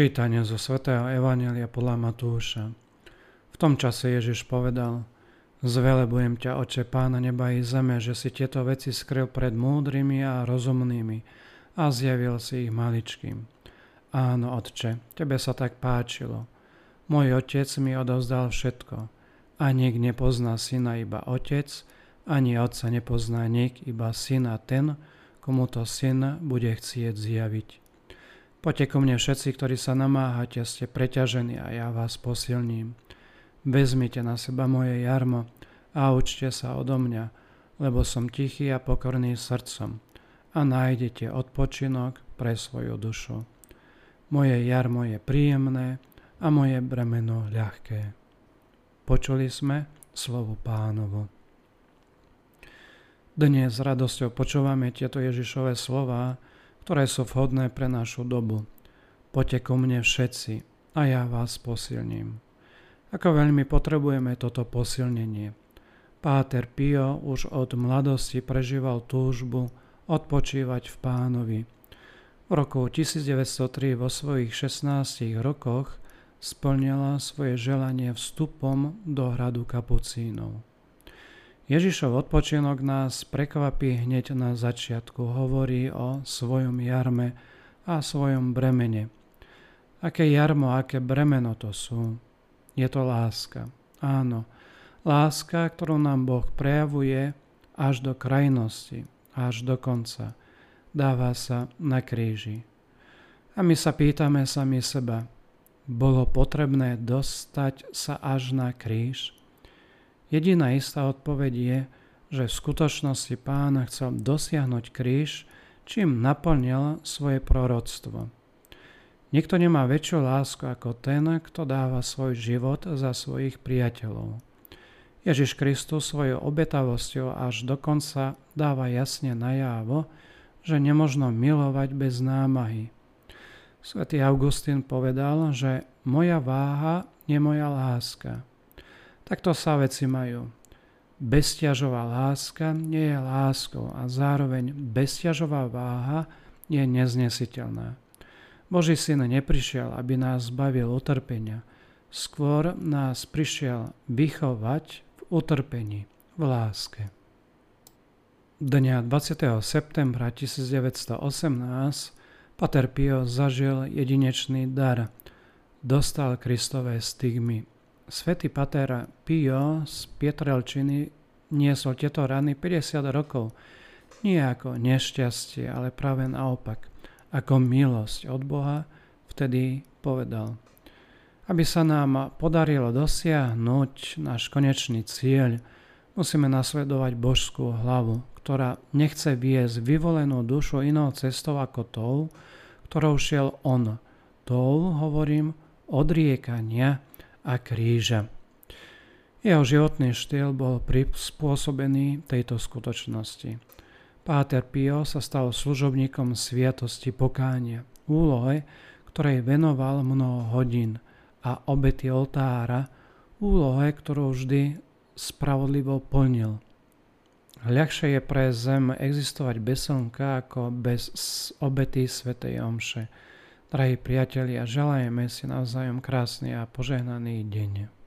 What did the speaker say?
Čítanie zo svätého Evanelia podľa Matúša. V tom čase Ježiš povedal, Zvelebujem ťa, oče pána neba i zeme, že si tieto veci skryl pred múdrymi a rozumnými a zjavil si ich maličkým. Áno, otče, tebe sa tak páčilo. Môj otec mi odovzdal všetko. A nik nepozná syna iba otec, ani otca nepozná nik iba syna ten, komu to syn bude chcieť zjaviť. Poďte ku mne všetci, ktorí sa namáhate, ste preťažení a ja vás posilním. Vezmite na seba moje jarmo a učte sa odo mňa, lebo som tichý a pokorný srdcom a nájdete odpočinok pre svoju dušu. Moje jarmo je príjemné a moje bremeno ľahké. Počuli sme slovo pánovo. Dnes s radosťou počúvame tieto Ježišové slova, ktoré sú vhodné pre našu dobu. Poďte ku mne všetci a ja vás posilním. Ako veľmi potrebujeme toto posilnenie. Páter Pio už od mladosti prežíval túžbu odpočívať v pánovi. V roku 1903 vo svojich 16 rokoch splnila svoje želanie vstupom do hradu kapucínov. Ježišov odpočinok nás prekvapí hneď na začiatku. Hovorí o svojom jarme a svojom bremene. Aké jarmo, aké bremeno to sú? Je to láska. Áno, láska, ktorú nám Boh prejavuje až do krajnosti, až do konca. Dáva sa na kríži. A my sa pýtame sami seba, bolo potrebné dostať sa až na kríž? Jediná istá odpoveď je, že v skutočnosti pán chcel dosiahnuť kríž, čím naplnil svoje proroctvo. Nikto nemá väčšiu lásku ako ten, kto dáva svoj život za svojich priateľov. Ježiš Kristus svojou obetavosťou až dokonca dáva jasne najavo, že nemožno milovať bez námahy. Svetý Augustín povedal, že moja váha je moja láska. Takto sa veci majú. Bezťažová láska nie je láskou a zároveň bezťažová váha je neznesiteľná. Boží syn neprišiel, aby nás zbavil utrpenia. Skôr nás prišiel vychovať v utrpení, v láske. Dňa 20. septembra 1918 Pater Pio zažil jedinečný dar. Dostal Kristové stigmy Svetý pater Pio z Pietrelčiny niesol tieto rany 50 rokov. Nie ako nešťastie, ale práve naopak. Ako milosť od Boha vtedy povedal. Aby sa nám podarilo dosiahnuť náš konečný cieľ, musíme nasledovať božskú hlavu, ktorá nechce viesť vyvolenú dušu inou cestou ako tou, ktorou šiel on. Tou, hovorím, odriekania, a kríža. Jeho životný štýl bol prispôsobený tejto skutočnosti. Páter Pio sa stal služobníkom sviatosti pokánia, úlohe, ktorej venoval mnoho hodín a obety oltára, úlohe, ktorú vždy spravodlivo plnil. Ľahšie je pre zem existovať bez slnka ako bez obety Svetej Omše. Drahí priatelia, želajeme si navzájom krásny a požehnaný deň.